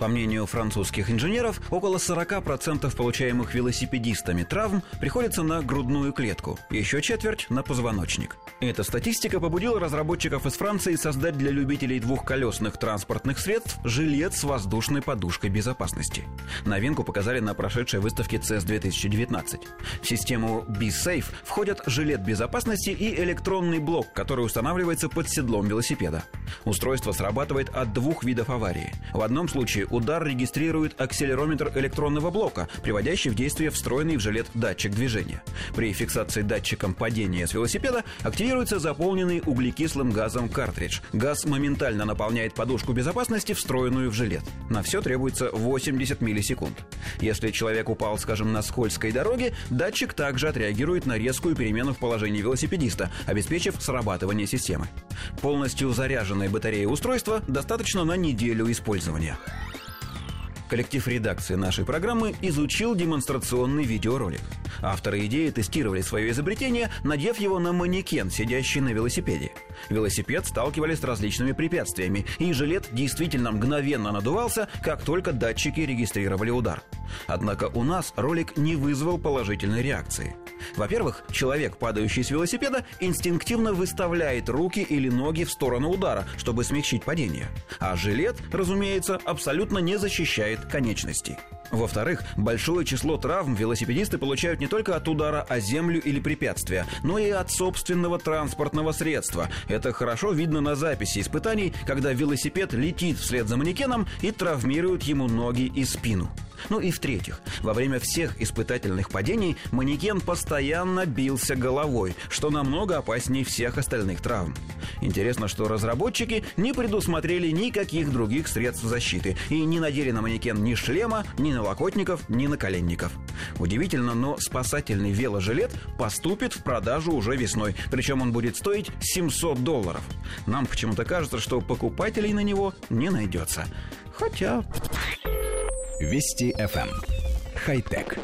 По мнению французских инженеров, около 40% получаемых велосипедистами травм приходится на грудную клетку, еще четверть – на позвоночник. Эта статистика побудила разработчиков из Франции создать для любителей двухколесных транспортных средств жилет с воздушной подушкой безопасности. Новинку показали на прошедшей выставке CES 2019. В систему B-Safe входят жилет безопасности и электронный блок, который устанавливается под седлом велосипеда. Устройство срабатывает от двух видов аварии. В одном случае удар регистрирует акселерометр электронного блока, приводящий в действие встроенный в жилет датчик движения. При фиксации датчиком падения с велосипеда активируется заполненный углекислым газом картридж. Газ моментально наполняет подушку безопасности, встроенную в жилет. На все требуется 80 миллисекунд. Если человек упал, скажем, на скользкой дороге, датчик также отреагирует на резкую перемену в положении велосипедиста, обеспечив срабатывание системы. Полностью заряженной батареей устройства достаточно на неделю использования. Коллектив редакции нашей программы изучил демонстрационный видеоролик. Авторы идеи тестировали свое изобретение, надев его на манекен, сидящий на велосипеде. Велосипед сталкивали с различными препятствиями, и жилет действительно мгновенно надувался, как только датчики регистрировали удар. Однако у нас ролик не вызвал положительной реакции. Во-первых, человек, падающий с велосипеда, инстинктивно выставляет руки или ноги в сторону удара, чтобы смягчить падение. А жилет, разумеется, абсолютно не защищает конечности. Во-вторых, большое число травм велосипедисты получают не только от удара о землю или препятствия, но и от собственного транспортного средства. Это хорошо видно на записи испытаний, когда велосипед летит вслед за манекеном и травмирует ему ноги и спину. Ну и в-третьих, во время всех испытательных падений манекен постоянно бился головой, что намного опаснее всех остальных травм. Интересно, что разработчики не предусмотрели никаких других средств защиты и не надели на манекен ни шлема, ни налокотников, ни наколенников. Удивительно, но спасательный веложилет поступит в продажу уже весной, причем он будет стоить 700 долларов. Нам почему-то кажется, что покупателей на него не найдется. Хотя... Вести FM. Эм. Хай-тек.